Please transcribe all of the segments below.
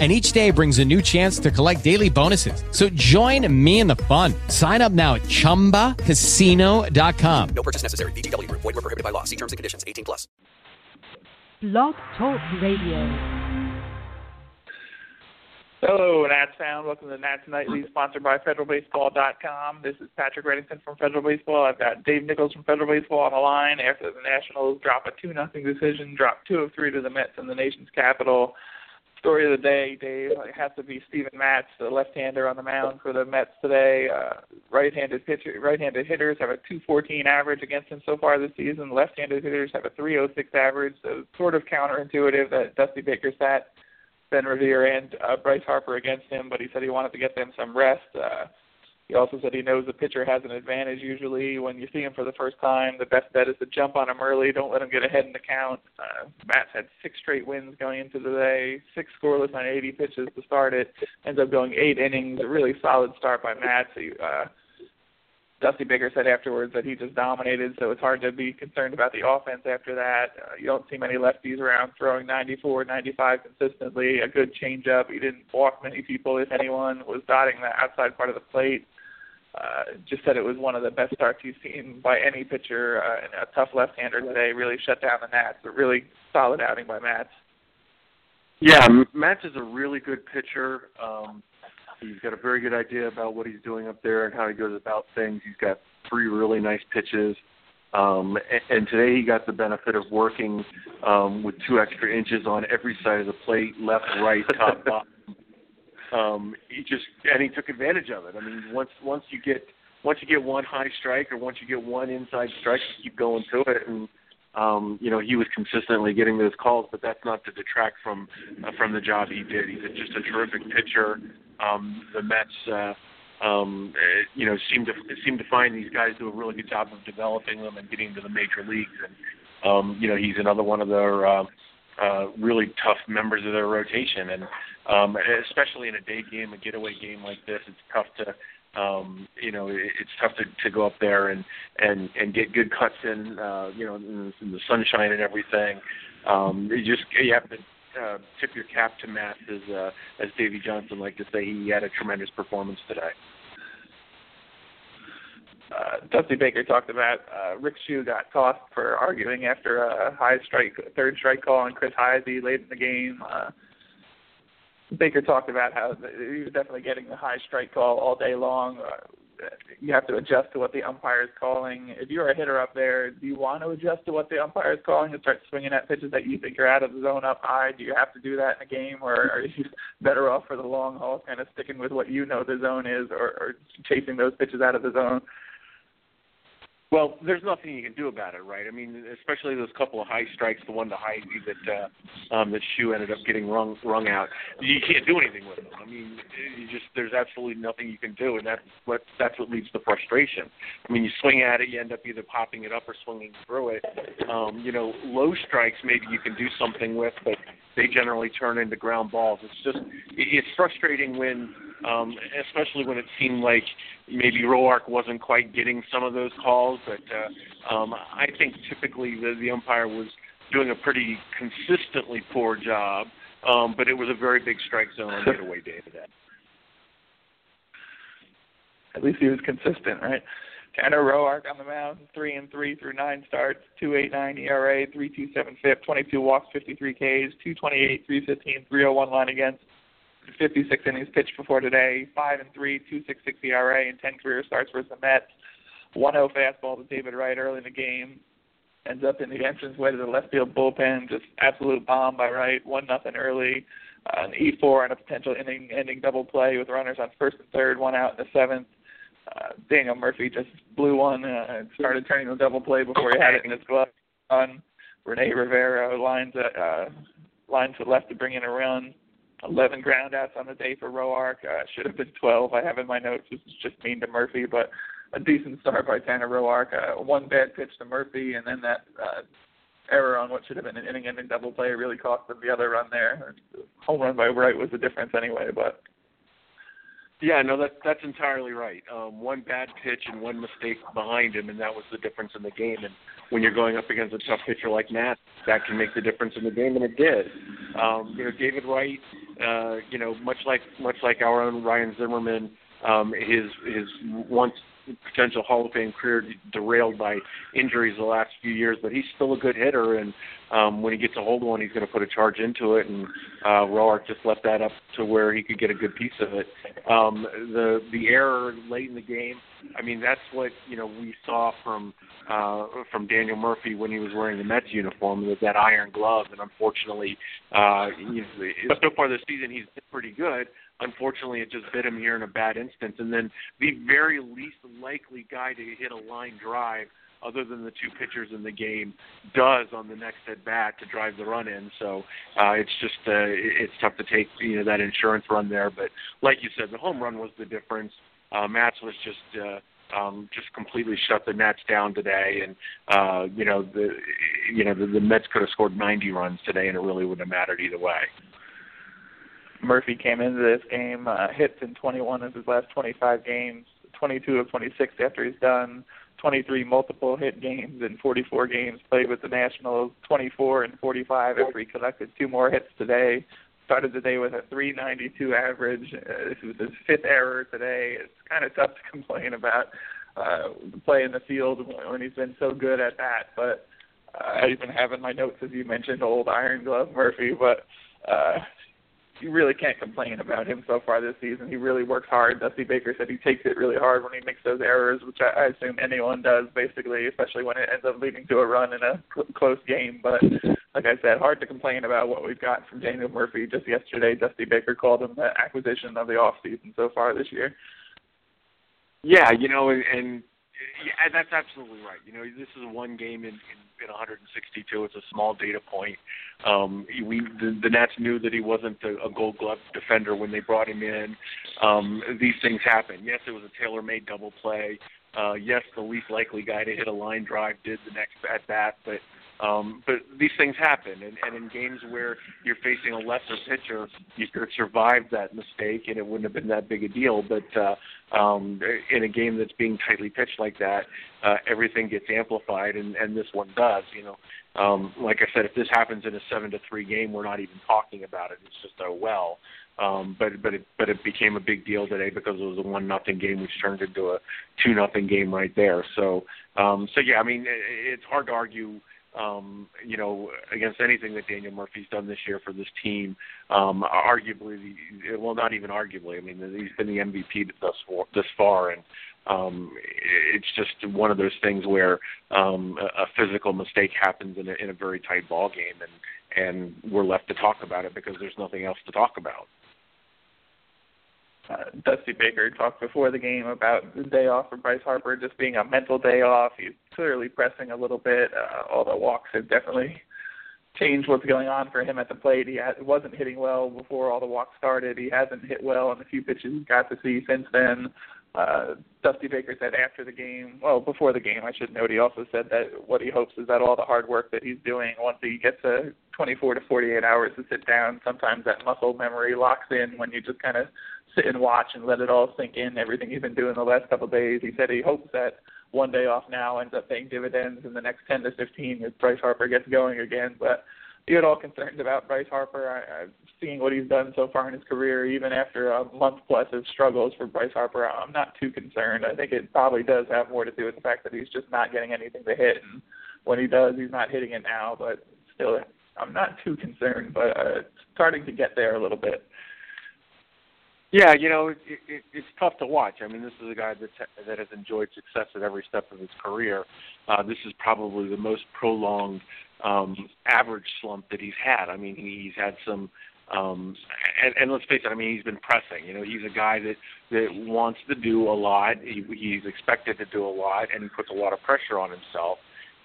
and each day brings a new chance to collect daily bonuses. So join me in the fun. Sign up now at ChumbaCasino.com. No purchase necessary. VGW. Void were prohibited by law. See terms and conditions. 18 plus. Blog Talk Radio. Hello, Nats fan. Welcome to the Nats Nightly, sponsored by FederalBaseball.com. This is Patrick Reddington from Federal Baseball. I've got Dave Nichols from Federal Baseball on the line after the Nationals drop a 2 nothing decision, drop two of three to the Mets in the nation's capital story of the day, Dave, it has to be Steven Matz, the left-hander on the mound for the Mets today. Uh, right-handed pitcher, right-handed hitters have a 2.14 average against him so far this season. Left-handed hitters have a 3.06 average. So sort of counterintuitive that Dusty Baker sat Ben Revere and uh, Bryce Harper against him, but he said he wanted to get them some rest. Uh, he also said he knows the pitcher has an advantage usually when you see him for the first time. The best bet is to jump on him early. Don't let him get ahead in the count. Uh, Matz had six straight wins going into the day, six scoreless on 80 pitches to start it. Ends up going eight innings. A really solid start by Matt. So, uh, Dusty Baker said afterwards that he just dominated, so it's hard to be concerned about the offense after that. Uh, you don't see many lefties around throwing 94, 95 consistently. A good changeup. He didn't walk many people, if anyone. Was dotting the outside part of the plate uh, just said it was one of the best starts he's seen by any pitcher uh, and a tough left-hander today. Really shut down the Nats, but really solid outing by Matz. Yeah, Matz is a really good pitcher. Um, he's got a very good idea about what he's doing up there and how he goes about things. He's got three really nice pitches. Um, and, and today he got the benefit of working um, with two extra inches on every side of the plate, left, right, top, bottom um, he just and he took advantage of it. I mean, once once you get once you get one high strike or once you get one inside strike, you keep going to it. And um, you know, he was consistently getting those calls, but that's not to detract from uh, from the job he did. He's a, just a terrific pitcher. Um, the Mets. Uh, um, uh, you know, seem to seem to find these guys do a really good job of developing them and getting to the major leagues. And um, you know, he's another one of their uh, uh, really tough members of their rotation. And um, especially in a day game, a getaway game like this, it's tough to um, you know, it's tough to, to go up there and and and get good cuts in, uh, you know, in, in the sunshine and everything. Um, you just you have to uh, tip your cap to Matz, as uh, as Davey Johnson liked to say. He had a tremendous performance today. Uh, Dusty Baker talked about uh, Rick Schu got tossed for arguing after a high strike, third strike call on Chris Heisey late in the game. Uh, Baker talked about how he was definitely getting the high strike call all day long. Uh, you have to adjust to what the umpire is calling. If you're a hitter up there, do you want to adjust to what the umpire is calling and start swinging at pitches that you think are out of the zone up high? Do you have to do that in a game, or are you better off for the long haul, kind of sticking with what you know the zone is, or, or chasing those pitches out of the zone? Well, there's nothing you can do about it, right? I mean, especially those couple of high strikes, the one to high that uh, um, that Schu ended up getting rung rung out. You can't do anything with them. I mean, you just there's absolutely nothing you can do, and that's what that's what leads to frustration. I mean, you swing at it, you end up either popping it up or swinging through it. Um, you know, low strikes maybe you can do something with, but they generally turn into ground balls. It's just it's frustrating when, um, especially when it seemed like maybe Roark wasn't quite getting some of those calls. But uh, um, I think typically the, the umpire was doing a pretty consistently poor job. Um, but it was a very big strike zone on getaway day today. At least he was consistent, right? Tanner Roark on the mound, three and three through nine starts, two eight nine ERA, three two seven FIP, twenty two walks, fifty three Ks, two twenty eight, three fifteen, three oh one line against, fifty six innings pitched before today, five and three, two six six ERA, and ten career starts versus the Mets. One zero fastball to David Wright early in the game. Ends up in the entranceway to the left field bullpen, just absolute bomb by Wright, one nothing early. Uh, an E four and a potential inning ending double play with runners on first and third, one out in the seventh uh, Daniel Murphy just blew one uh, and started turning the double play before he had it in his glove. On Rene Rivera lines uh, uh, lines to left to bring in a run. 11 groundouts on the day for Roark. Uh, should have been 12. I have in my notes. This is just mean to Murphy, but a decent start by Tanner Roark. Uh, one bad pitch to Murphy, and then that uh, error on what should have been an inning-ending double play really cost them the other run there. Home run by Wright was the difference anyway, but yeah, no, that that's entirely right. Um, one bad pitch and one mistake behind him, and that was the difference in the game. And when you're going up against a tough pitcher like Matz, that can make the difference in the game, and it did. Um, you know, David Wright, uh, you know, much like much like our own Ryan Zimmerman, um, his his once potential Hall of Fame career derailed by injuries the last few years, but he's still a good hitter, and um, when he gets a hold of one, he's going to put a charge into it, and uh, Roark just left that up to where he could get a good piece of it. Um, the the error late in the game, I mean, that's what you know we saw from uh, from Daniel Murphy when he was wearing the Mets uniform with that iron glove, and unfortunately, uh, you know, so far this season he's been pretty good unfortunately it just bit him here in a bad instance. And then the very least likely guy to hit a line drive, other than the two pitchers in the game, does on the next at bat to drive the run in. So uh, it's just uh, it's tough to take you know that insurance run there. But like you said, the home run was the difference. Uh, Matz was just. Uh, um, just completely shut the Nats down today, and uh, you know the you know the, the Mets could have scored 90 runs today, and it really wouldn't have mattered either way. Murphy came into this game, uh, hits in 21 of his last 25 games, 22 of 26 after he's done, 23 multiple hit games in 44 games played with the Nationals, 24 and 45 after he collected two more hits today. Started the day with a 392 average. Uh, this was his fifth error today. It's kind of tough to complain about uh, the play in the field when he's been so good at that. But uh, I even have in my notes, as you mentioned, old Iron Glove Murphy. But uh, you really can't complain about him so far this season. He really works hard. Dusty Baker said he takes it really hard when he makes those errors, which I, I assume anyone does, basically, especially when it ends up leading to a run in a cl- close game. But like I said, hard to complain about what we've got from Daniel Murphy. Just yesterday, Dusty Baker called him the acquisition of the off season so far this year. Yeah, you know, and, and yeah, that's absolutely right. You know, this is one game in, in, in 162. It's a small data point. Um, we the, the Nats knew that he wasn't a, a Gold Glove defender when they brought him in. Um, these things happen. Yes, it was a tailor-made double play. Uh, yes, the least likely guy to hit a line drive did the next at bat, but um, but these things happen, and, and in games where you're facing a lesser pitcher, you could have survived that mistake, and it wouldn't have been that big a deal. But uh, um, in a game that's being tightly pitched like that, uh, everything gets amplified, and, and this one does. You know, um, like I said, if this happens in a seven to three game, we're not even talking about it. It's just a well. Um, but but it but it became a big deal today because it was a one nothing game, which turned into a two nothing game right there. So um, so yeah, I mean it, it's hard to argue um, you know, against anything that Daniel Murphy's done this year for this team. Um, arguably, well, not even arguably. I mean, he's been the MVP thus far, this far, and um, it's just one of those things where um, a, a physical mistake happens in a, in a very tight ball game, and and we're left to talk about it because there's nothing else to talk about uh, Dusty Baker talked before the game about the day off for Bryce Harper just being a mental day off. He's clearly pressing a little bit. Uh, all the walks have definitely changed what's going on for him at the plate. He wasn't hitting well before all the walks started. He hasn't hit well in the few pitches he's got to see since then. Uh, Dusty Baker said after the game, well, before the game, I should note, he also said that what he hopes is that all the hard work that he's doing, once he gets a 24 to 48 hours to sit down, sometimes that muscle memory locks in when you just kind of sit and watch and let it all sink in. Everything he's been doing the last couple of days. He said he hopes that one day off now ends up paying dividends in the next 10 to 15 as Bryce Harper gets going again. But you get all concerned about Bryce Harper. I, I've seen what he's done so far in his career, even after a month plus of struggles for Bryce Harper. I'm not too concerned. I think it probably does have more to do with the fact that he's just not getting anything to hit, and when he does, he's not hitting it now. But still, I'm not too concerned. But uh, it's starting to get there a little bit. Yeah, you know, it, it, it's tough to watch. I mean, this is a guy that that has enjoyed success at every step of his career. Uh, this is probably the most prolonged um, average slump that he's had. I mean, he's had some, um, and, and let's face it. I mean, he's been pressing. You know, he's a guy that that wants to do a lot. He, he's expected to do a lot, and he puts a lot of pressure on himself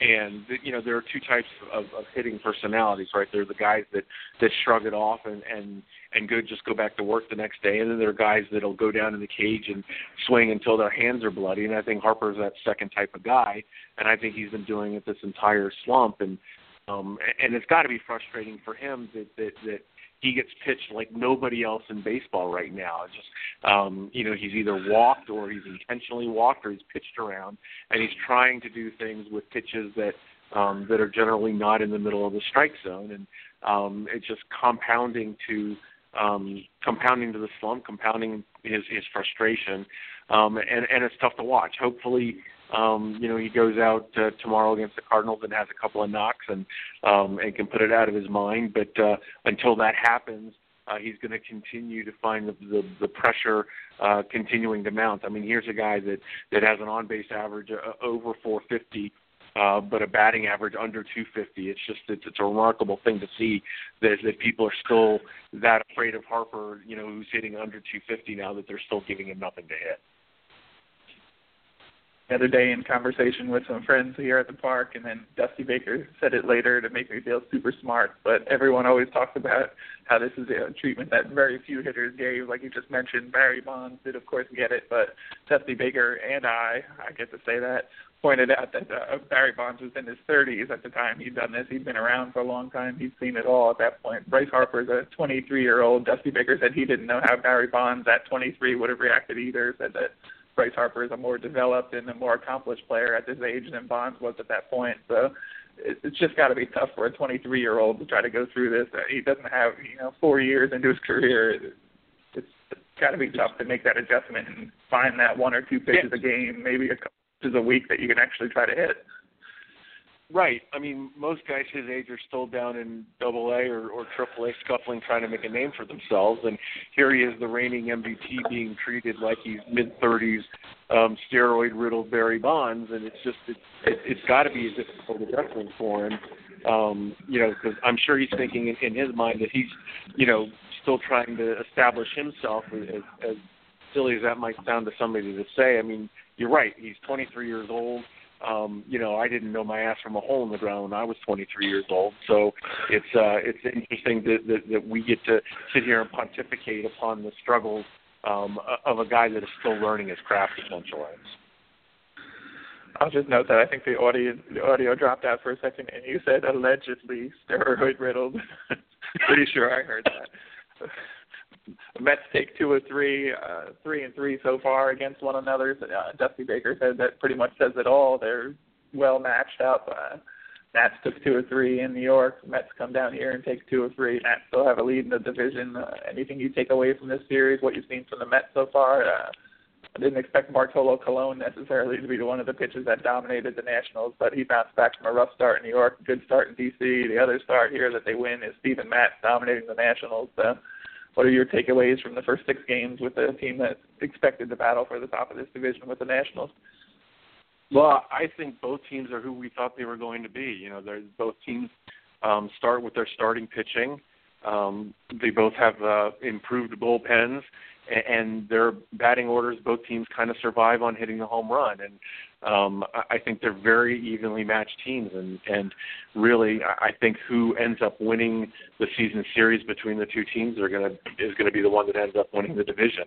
and you know there are two types of, of hitting personalities, right? There are the guys that that shrug it off and and and go just go back to work the next day, and then there are guys that'll go down in the cage and swing until their hands are bloody. And I think Harper's that second type of guy, and I think he's been doing it this entire slump. And Um, and it's got to be frustrating for him that that that he gets pitched like nobody else in baseball right now. Just um, you know, he's either walked or he's intentionally walked or he's pitched around, and he's trying to do things with pitches that um, that are generally not in the middle of the strike zone, and um, it's just compounding to um, compounding to the slump, compounding his his frustration, um, and and it's tough to watch. Hopefully, um, you know, he goes out uh, tomorrow against the Cardinals and has a couple of knocks and um, and can put it out of his mind. But uh, until that happens, uh, he's going to continue to find the the, the pressure uh, continuing to mount. I mean, here's a guy that that has an on base average uh, over 450. Uh, but a batting average under 250. It's just it's, it's a remarkable thing to see that that people are still that afraid of Harper. You know, who's hitting under 250 now that they're still giving him nothing to hit the other day in conversation with some friends here at the park, and then Dusty Baker said it later to make me feel super smart. But everyone always talks about how this is a treatment that very few hitters gave. Like you just mentioned, Barry Bonds did, of course, get it, but Dusty Baker and I, I get to say that, pointed out that uh, Barry Bonds was in his 30s at the time he'd done this. He'd been around for a long time. He'd seen it all at that point. Bryce Harper's a 23-year-old. Dusty Baker said he didn't know how Barry Bonds at 23 would have reacted either. Said that Bryce Harper is a more developed and a more accomplished player at this age than Bonds was at that point. So it's just got to be tough for a 23 year old to try to go through this. He doesn't have you know four years into his career. It's, it's got to be tough to make that adjustment and find that one or two pitches yeah. a game, maybe a couple pitches a week that you can actually try to hit. Right. I mean, most guys his age are still down in Double A or, or Triple A, scuffling, trying to make a name for themselves. And here he is, the reigning MVP, being treated like he's mid thirties, um, steroid riddled Barry Bonds, and it's just it's it, it's got to be a difficult adjustment for him. Um, you know, because I'm sure he's thinking in, in his mind that he's, you know, still trying to establish himself as, as silly as that might sound to somebody to say. I mean, you're right. He's 23 years old um, you know, I didn't know my ass from a hole in the ground when I was 23 years old. So it's uh, it's interesting that, that that we get to sit here and pontificate upon the struggles um, of a guy that is still learning his craft essentially. I'll just note that I think the audio the audio dropped out for a second, and you said allegedly steroid riddled. Pretty sure I heard that. Mets take two or three, uh, three and three so far against one another. Uh, Dusty Baker said that pretty much says it all. They're well matched up. Uh, Nats took two or three in New York. Mets come down here and take two or three. Nats still have a lead in the division. Uh, anything you take away from this series? What you've seen from the Mets so far? Uh, I didn't expect Bartolo Colon necessarily to be one of the pitchers that dominated the Nationals, but he bounced back from a rough start in New York, good start in D.C. The other start here that they win is Steven Matz dominating the Nationals. So what are your takeaways from the first six games with the team that's expected to battle for the top of this division with the Nationals? Well, I think both teams are who we thought they were going to be. You know, they're, both teams um, start with their starting pitching. Um, they both have uh, improved bullpens, and, their batting orders. Both teams kind of survive on hitting the home run, and um, I think they're very evenly matched teams, and and really, I think who ends up winning the season series between the two teams are to is going to be the one that ends up winning the division.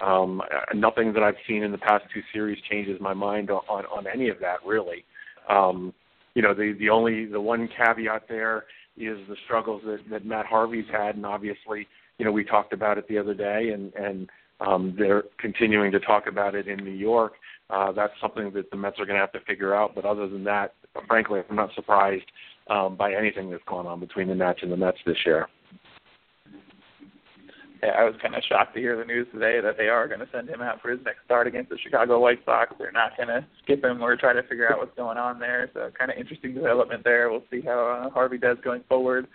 Um, nothing that I've seen in the past two series changes my mind on on any of that really. Um, you know, the the only the one caveat there is the struggles that, that Matt Harvey's had, and obviously, you know, we talked about it the other day, and and um, they're continuing to talk about it in New York uh, that's something that the Mets are going to have to figure out. But other than that, frankly, I'm not surprised um, by anything that's going on between the Nats and the Mets this year. Yeah, I was kind of shocked to hear the news today that they are going to send him out for his next start against the Chicago White Sox. They're not going to skip him or try to figure out what's going on there. So kind of interesting development there. We'll see how uh, Harvey does going forward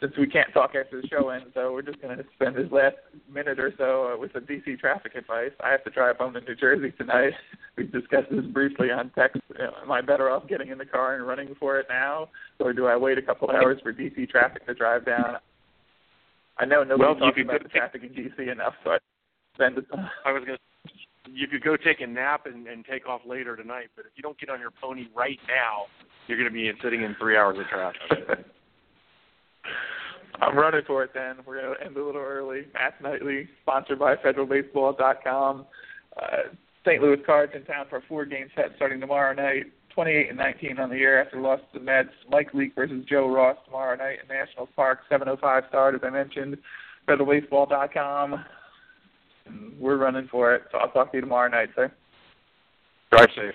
since we can't talk after the show ends, so we're just going to spend this last minute or so uh, with some DC traffic advice. I have to drive home to New Jersey tonight. we discussed this briefly on text. Am I better off getting in the car and running for it now, or do I wait a couple hours for DC traffic to drive down? I know nobody well, talks about the traffic in DC enough, so I spend. It. I was going to. You could go take a nap and, and take off later tonight, but if you don't get on your pony right now, you're going to be sitting in three hours of traffic. I'm running for it then. We're going to end a little early. Nats Nightly, sponsored by FederalBaseball.com. Uh, St. Louis Cards in town for a four-game set starting tomorrow night. 28 and 19 on the year after loss to the Mets. Mike Leake versus Joe Ross tomorrow night in Nationals Park, 7:05 start as I mentioned. FederalBaseball.com. We're running for it, so I'll talk to you tomorrow night, sir. Drive safe.